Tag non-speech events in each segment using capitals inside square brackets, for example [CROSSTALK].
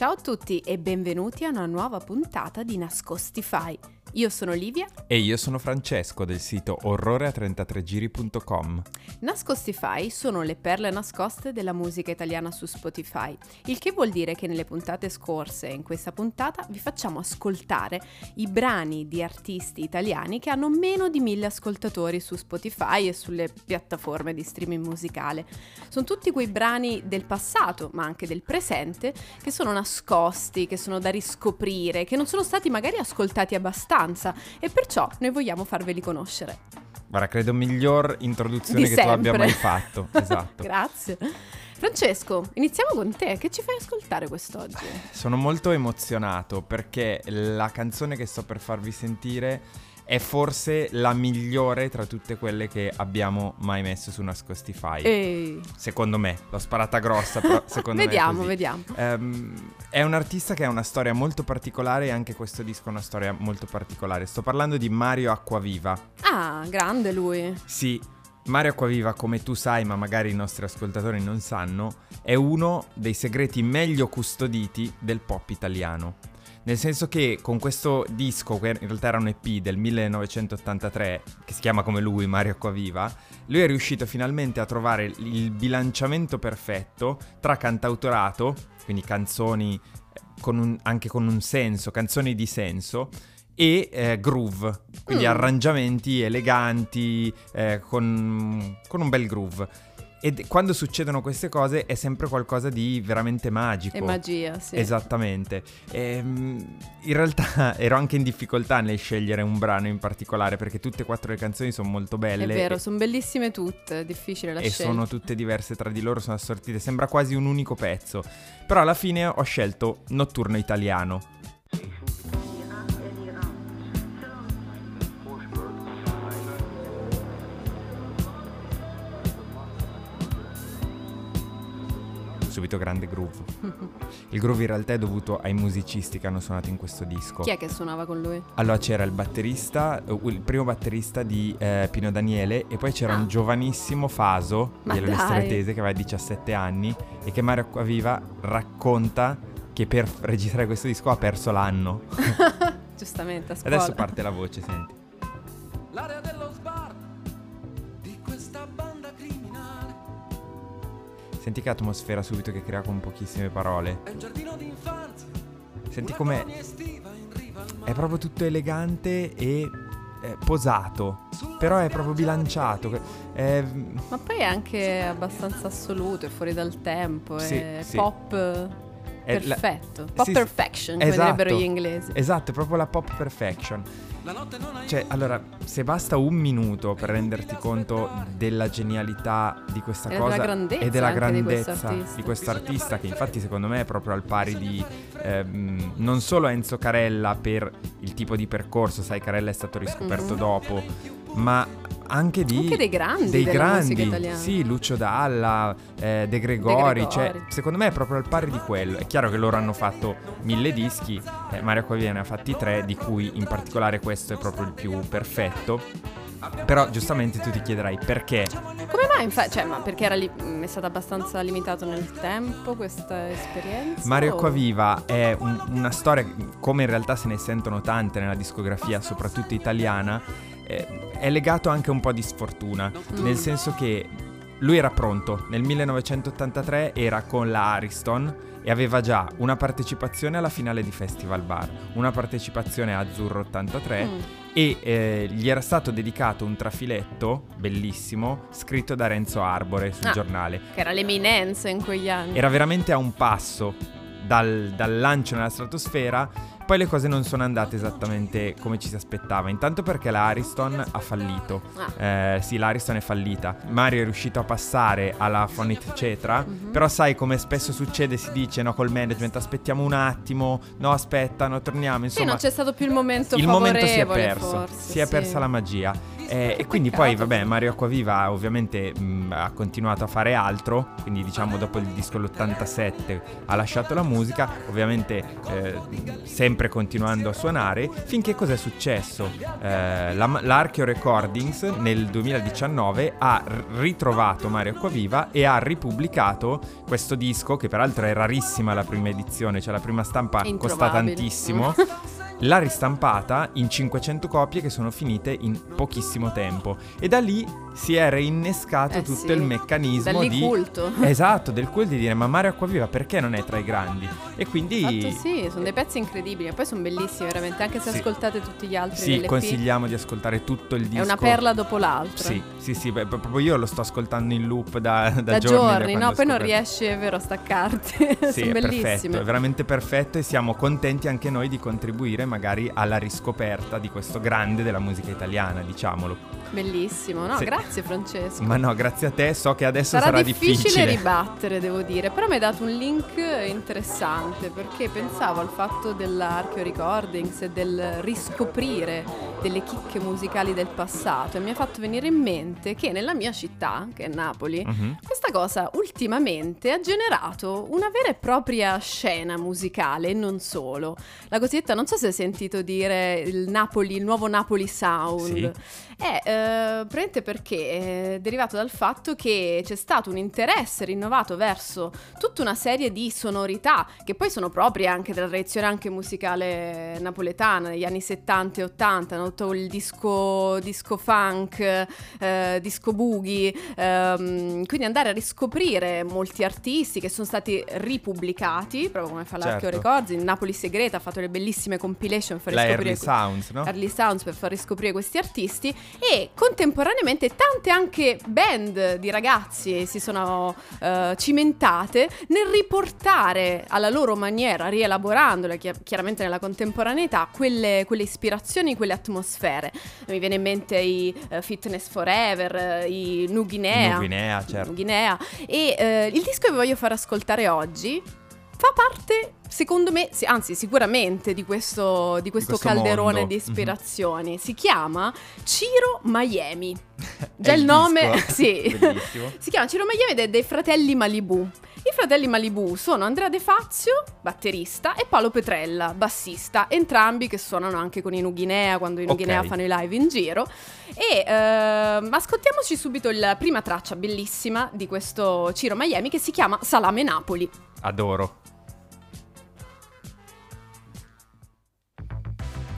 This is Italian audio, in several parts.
Ciao a tutti e benvenuti a una nuova puntata di Nascostify. Io sono Livia E io sono Francesco del sito orrore33giri.com. Nascostify sono le perle nascoste della musica italiana su Spotify, il che vuol dire che nelle puntate scorse e in questa puntata vi facciamo ascoltare i brani di artisti italiani che hanno meno di mille ascoltatori su Spotify e sulle piattaforme di streaming musicale. Sono tutti quei brani del passato, ma anche del presente, che sono nascosti, che sono da riscoprire, che non sono stati magari ascoltati abbastanza e perciò noi vogliamo farveli conoscere. Guarda, credo miglior introduzione Di che tu abbia sempre. mai fatto. Esatto. [LAUGHS] Grazie. Francesco, iniziamo con te. Che ci fai ascoltare quest'oggi? Sono molto emozionato perché la canzone che sto per farvi sentire è forse la migliore tra tutte quelle che abbiamo mai messo su Nascostify. E... Secondo me, l'ho sparata grossa, però [LAUGHS] secondo vediamo, me così. vediamo. Ehm, è un artista che ha una storia molto particolare e anche questo disco ha una storia molto particolare. Sto parlando di Mario Acquaviva. Ah, grande lui. Sì, Mario Acquaviva, come tu sai, ma magari i nostri ascoltatori non sanno, è uno dei segreti meglio custoditi del pop italiano. Nel senso che con questo disco, che in realtà era un EP del 1983, che si chiama come lui, Mario Acquaviva, lui è riuscito finalmente a trovare il bilanciamento perfetto tra cantautorato, quindi canzoni eh, con un- anche con un senso, canzoni di senso, e eh, groove, quindi Mm. arrangiamenti eleganti, eh, con, con un bel groove. E quando succedono queste cose è sempre qualcosa di veramente magico. E magia, sì. Esattamente. Ehm, in realtà [LAUGHS] ero anche in difficoltà nel scegliere un brano in particolare perché tutte e quattro le canzoni sono molto belle. È vero, e- sono bellissime tutte, è difficile la e scelta. sono tutte diverse tra di loro, sono assortite, sembra quasi un unico pezzo. Però alla fine ho scelto Notturno Italiano. Subito grande groove. [LAUGHS] Il groove in realtà è dovuto ai musicisti che hanno suonato in questo disco. Chi è che suonava con lui? Allora c'era il batterista, eh, il primo batterista di eh, Pino Daniele e poi c'era Ah. un giovanissimo Faso Ma delle dai. Stretese che aveva 17 anni e che Mario Acquaviva racconta che per registrare questo disco ha perso l'anno. [LAUGHS] Giustamente, a scuola. Adesso parte la voce, senti. L'area Senti che atmosfera subito che crea con pochissime parole. è un giardino d'infanzia. Senti com'è. al È proprio tutto elegante e eh, posato, però è proprio bilanciato. È- Ma poi è anche abbastanza assoluto, è fuori dal tempo, Sì, è sì. pop è la- perfetto, pop sì, perfection, come Esatto. direbbero gli inglesi. Esatto, è proprio la pop perfection. La notte non ha Cioè, allora, se basta un minuto per renderti conto della genialità di questa E cosa e della di grandezza quest'artista. di questo artista, che infatti secondo me è proprio al pari di ehm, non solo Enzo Carella per il tipo di percorso, sai, Carella è stato riscoperto Mhm. dopo, ma anche di Anche dei grandi dei grandi, sì, Lucio Dalla, eh, De, Gregori, De cioè Gregori. secondo me è proprio al pari di quello. È chiaro che loro hanno fatto mille dischi, eh, Mario Acquaviva ne ha fatti tre, di cui in particolare questo è proprio il più perfetto. Però giustamente tu ti chiederai perché Come mai infatti, cioè, ma perché era li- mh, è stata abbastanza limitato nel tempo questa esperienza? Mario Acquaviva è un- una storia, come in realtà se ne sentono tante nella discografia, soprattutto italiana, eh, è legato anche a un po' di sfortuna, Mm. nel senso che lui era pronto, nel 1983 era con la Ariston e aveva già una partecipazione alla finale di Festival Bar, una partecipazione a Azzurro 83 Mm. e eh, gli era stato dedicato un trafiletto bellissimo scritto da Renzo Arbore sul Ah. giornale. Che era l'eminenza in quegli anni. Era veramente a un passo dal, dal lancio nella stratosfera. Poi le cose non sono andate esattamente come ci si aspettava. Intanto perché la Ariston ha fallito. Ah. Eh, sì, l'Ariston è fallita. Mario è riuscito a passare alla Fonit Cetra. Mhm. Però sai come spesso succede, si dice no, col management aspettiamo un attimo, no aspetta, no, torniamo. Sì, Insomma, non c'è stato più il momento il momento si è favorevole, perso. forse, si è sì. persa la magia. Eh, e quindi poi, vabbè, Mario Acquaviva ovviamente mh, ha continuato a fare altro, quindi diciamo dopo il disco l'87 ha lasciato la musica, ovviamente eh, sempre continuando a suonare, finché cos'è successo? Eh, la- l'Archeo Recordings nel 2019 ha ritrovato Mario Acquaviva e ha ripubblicato questo disco, che peraltro è rarissima la prima edizione, cioè la prima stampa costa tantissimo. [LAUGHS] L'ha ristampata in 500 copie che sono finite in pochissimo tempo e da lì si è reinnescato Eh tutto sì. il meccanismo di culto. [LAUGHS] Esatto, del quel di dire ma Mario Acquaviva perché non è tra i grandi? E quindi Fatto sì, sono dei pezzi incredibili, e poi sono bellissimi veramente, anche se Sì. ascoltate tutti gli altri sì, consigliamo di ascoltare tutto il disco. è una perla dopo l'altra. Sì, sì, sì, beh, proprio io lo sto ascoltando in loop da, da, Da, giorni. giorni, no? Poi non riesci, è vero, a staccarti. [LAUGHS] Sì, sono è bellissime. perfetto, è veramente perfetto e siamo contenti anche noi di contribuire magari alla riscoperta di questo grande della musica italiana, diciamolo. Bellissimo, no? Sì. Grazie Francesco. Ma no, grazie a te, so che adesso Sarà, sarà, difficile, ribattere, devo dire, però mi hai dato un link interessante perché pensavo al fatto dell'Archeo Recordings e del riscoprire delle chicche musicali del passato e mi ha fatto venire in mente che nella mia città, che è Napoli, Mhm. questa cosa ultimamente ha generato una vera e propria scena musicale e non solo. La cosiddetta, non so se sentito dire il Napoli, il nuovo Napoli Sound. Sì. È eh, praticamente perché è derivato dal fatto che c'è stato un interesse rinnovato verso tutta una serie di sonorità che poi sono proprie anche della tradizione anche musicale napoletana degli anni 70 e 80, no? tutto il disco, disco funk, eh, disco boogie, ehm, quindi andare a riscoprire molti artisti che sono stati ripubblicati, proprio come fa l'Archeo Certo. Records, in Napoli Segreta ha fatto le bellissime compilation per La riscoprire Early Sounds, no? Early Sounds per far riscoprire questi artisti e contemporaneamente tante anche band di ragazzi si sono eh, cimentate nel riportare alla loro maniera, rielaborandole chi- chiaramente nella contemporaneità, quelle, quelle ispirazioni, quelle atmosfere. Mi viene in mente i eh, Fitness Forever, eh, i Nu Guinea. Nu Guinea, certo. Nu Guinea. E eh, il disco che vi voglio far ascoltare oggi fa parte, secondo me, anzi sicuramente, di questo, di questo, questo calderone mondo. di Mhm. ispirazioni. Si chiama Ciro Miami. [LAUGHS] Già il il nome, [LAUGHS] sì. [LAUGHS] Bellissimo. Si chiama Ciro Miami ed è dei fratelli Malibu. I fratelli Malibu sono Andrea De Fazio, batterista, e Paolo Petrella, bassista, entrambi che suonano anche con i Nuguinea quando i. Nuguinea fanno i live in giro. E ehm, ascoltiamoci subito la prima traccia bellissima di questo Ciro Miami che si chiama Salame Napoli. Adoro.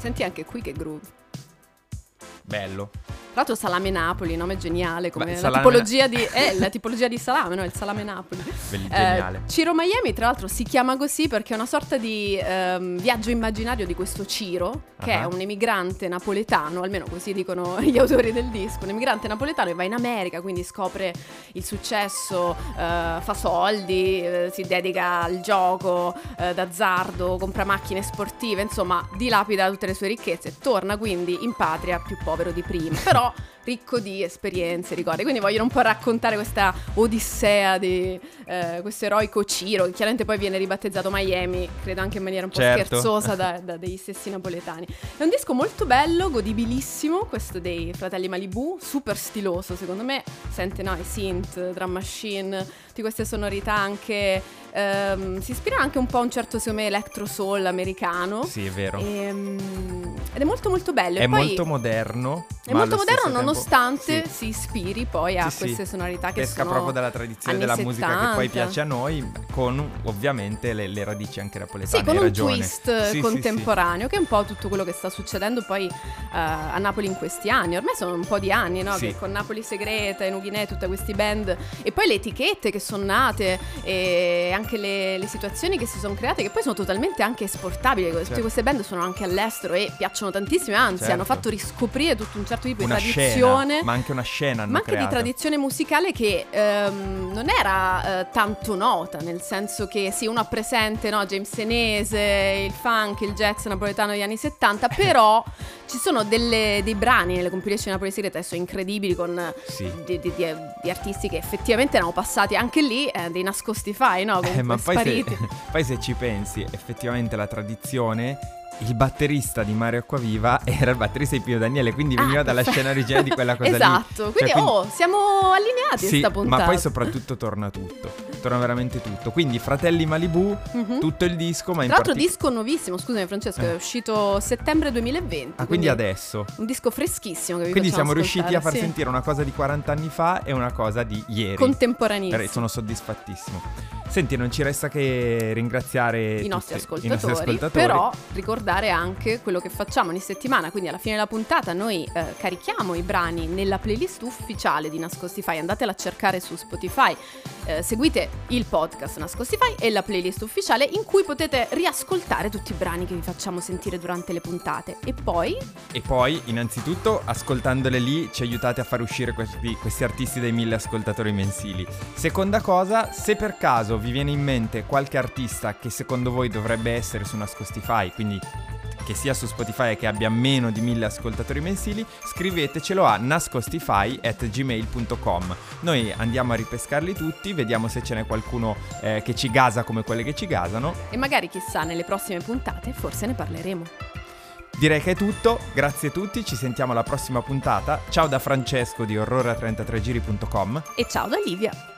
Senti anche qui che groove. Bello. Tra l'altro Salame Napoli, nome geniale, come Beh, la, salame- tipologia di, è la tipologia di salame, no? Il salame Napoli. Belli- Eh, geniale. Ciro Miami, tra l'altro, si chiama così perché è una sorta di ehm, viaggio immaginario di questo Ciro, che Ah. è un emigrante napoletano, almeno così dicono gli autori del disco. Un emigrante napoletano e va in America, quindi scopre il successo, eh, fa soldi, eh, si dedica al gioco eh, d'azzardo, compra macchine sportive, insomma, dilapida tutte le sue ricchezze, torna quindi in patria più povero di prima. Però però ricco di esperienze, ricordi. Quindi vogliono un po' raccontare questa odissea di eh, questo eroico Ciro, che chiaramente poi viene ribattezzato Miami, credo anche in maniera un po' Certo. scherzosa da, da degli stessi napoletani. È un disco molto bello, godibilissimo, questo dei fratelli Malibu, super stiloso secondo me, sente no, i synth, drum machine, tutte queste sonorità anche... ehm, si ispira anche un po' a un certo secondo me electro soul americano. Sì, è vero. Ehm, ed è molto molto bello. E È molto moderno. è molto moderno tempo- nonostante Sì. si ispiri poi a Sì, sì. queste sonorità che Pesca sono proprio dalla tradizione della musica che poi 70. piace a noi, con ovviamente le, le radici anche napoletane. Sì, con un ragione. twist Sì, sì, sì. contemporaneo, che è un po' tutto quello che sta succedendo poi eh, a Napoli in questi anni. Ormai sono un po' di anni, no? Sì. Che con Napoli Segreta, i Nughinè, tutte queste band, e poi le etichette che sono nate, e anche le, le situazioni che si sono create, che poi sono totalmente anche esportabili. Tutte Certo. queste band sono anche all'estero e piacciono tantissimo, anzi, Certo. hanno fatto riscoprire tutto un certo tipo Una di tradizione. ma anche una scena Ma anche di creato. tradizione musicale che ehm, non era eh, tanto nota, nel senso che sì, uno ha presente no, James Senese, il funk, il jazz napoletano degli anni 70, [LAUGHS] però ci sono delle- dei brani nelle compilation Napoli Segreta adesso incredibili con eh, Sì. di, di- di- di artisti che effettivamente erano passati anche lì, eh, dei nascosti fai, no? Eh, Comunque ma poi se, [LAUGHS] poi se ci pensi, effettivamente la tradizione il batterista di Mario Acquaviva [LAUGHS] era il batterista di Pino Daniele, quindi Ah, veniva dalla perfetto. scena originale di quella cosa lì. esatto, Cioè, quindi, quindi- oh, siamo allineati a Sì, sta puntata. ma poi soprattutto torna tutto, torna veramente tutto. Quindi Fratelli Malibu, Mhm. tutto il disco, ma Tra l'altro partic- disco nuovissimo, scusami Francesco, Eh. è uscito settembre 2020. Ah, quindi adesso. Un disco freschissimo che vi Quindi siamo riusciti a far sì. sentire una cosa di 40 anni fa e una cosa di ieri. Contemporaneissimo. Eh, Sono soddisfattissimo. Senti, non ci resta che ringraziare I tutti- nostri, i ascoltatori, nostri ascoltatori. però ricordare anche quello che facciamo ogni settimana, quindi alla fine della puntata noi eh, carichiamo i brani nella playlist ufficiale di Nascostify, andatela a cercare su Spotify, eh, seguite il podcast Nascostify e la playlist ufficiale in cui potete riascoltare tutti i brani che vi facciamo sentire durante le puntate e poi E poi, innanzitutto, ascoltandole lì ci aiutate a far uscire questi, questi artisti dai mille ascoltatori mensili. Seconda cosa, se per caso vi viene in mente qualche artista che secondo voi dovrebbe essere su Nascostify, quindi che sia su Spotify e che abbia meno di mille ascoltatori mensili, scrivetecelo a nascostify.gmail.com. Noi andiamo a ripescarli tutti, vediamo se ce n'è qualcuno eh, che ci gasa come quelle che ci gasano. e magari chissà nelle prossime puntate forse ne parleremo. Direi che è tutto, grazie a tutti, ci sentiamo alla prossima puntata. Ciao da Francesco di orrore33giri.com. E ciao da Livia!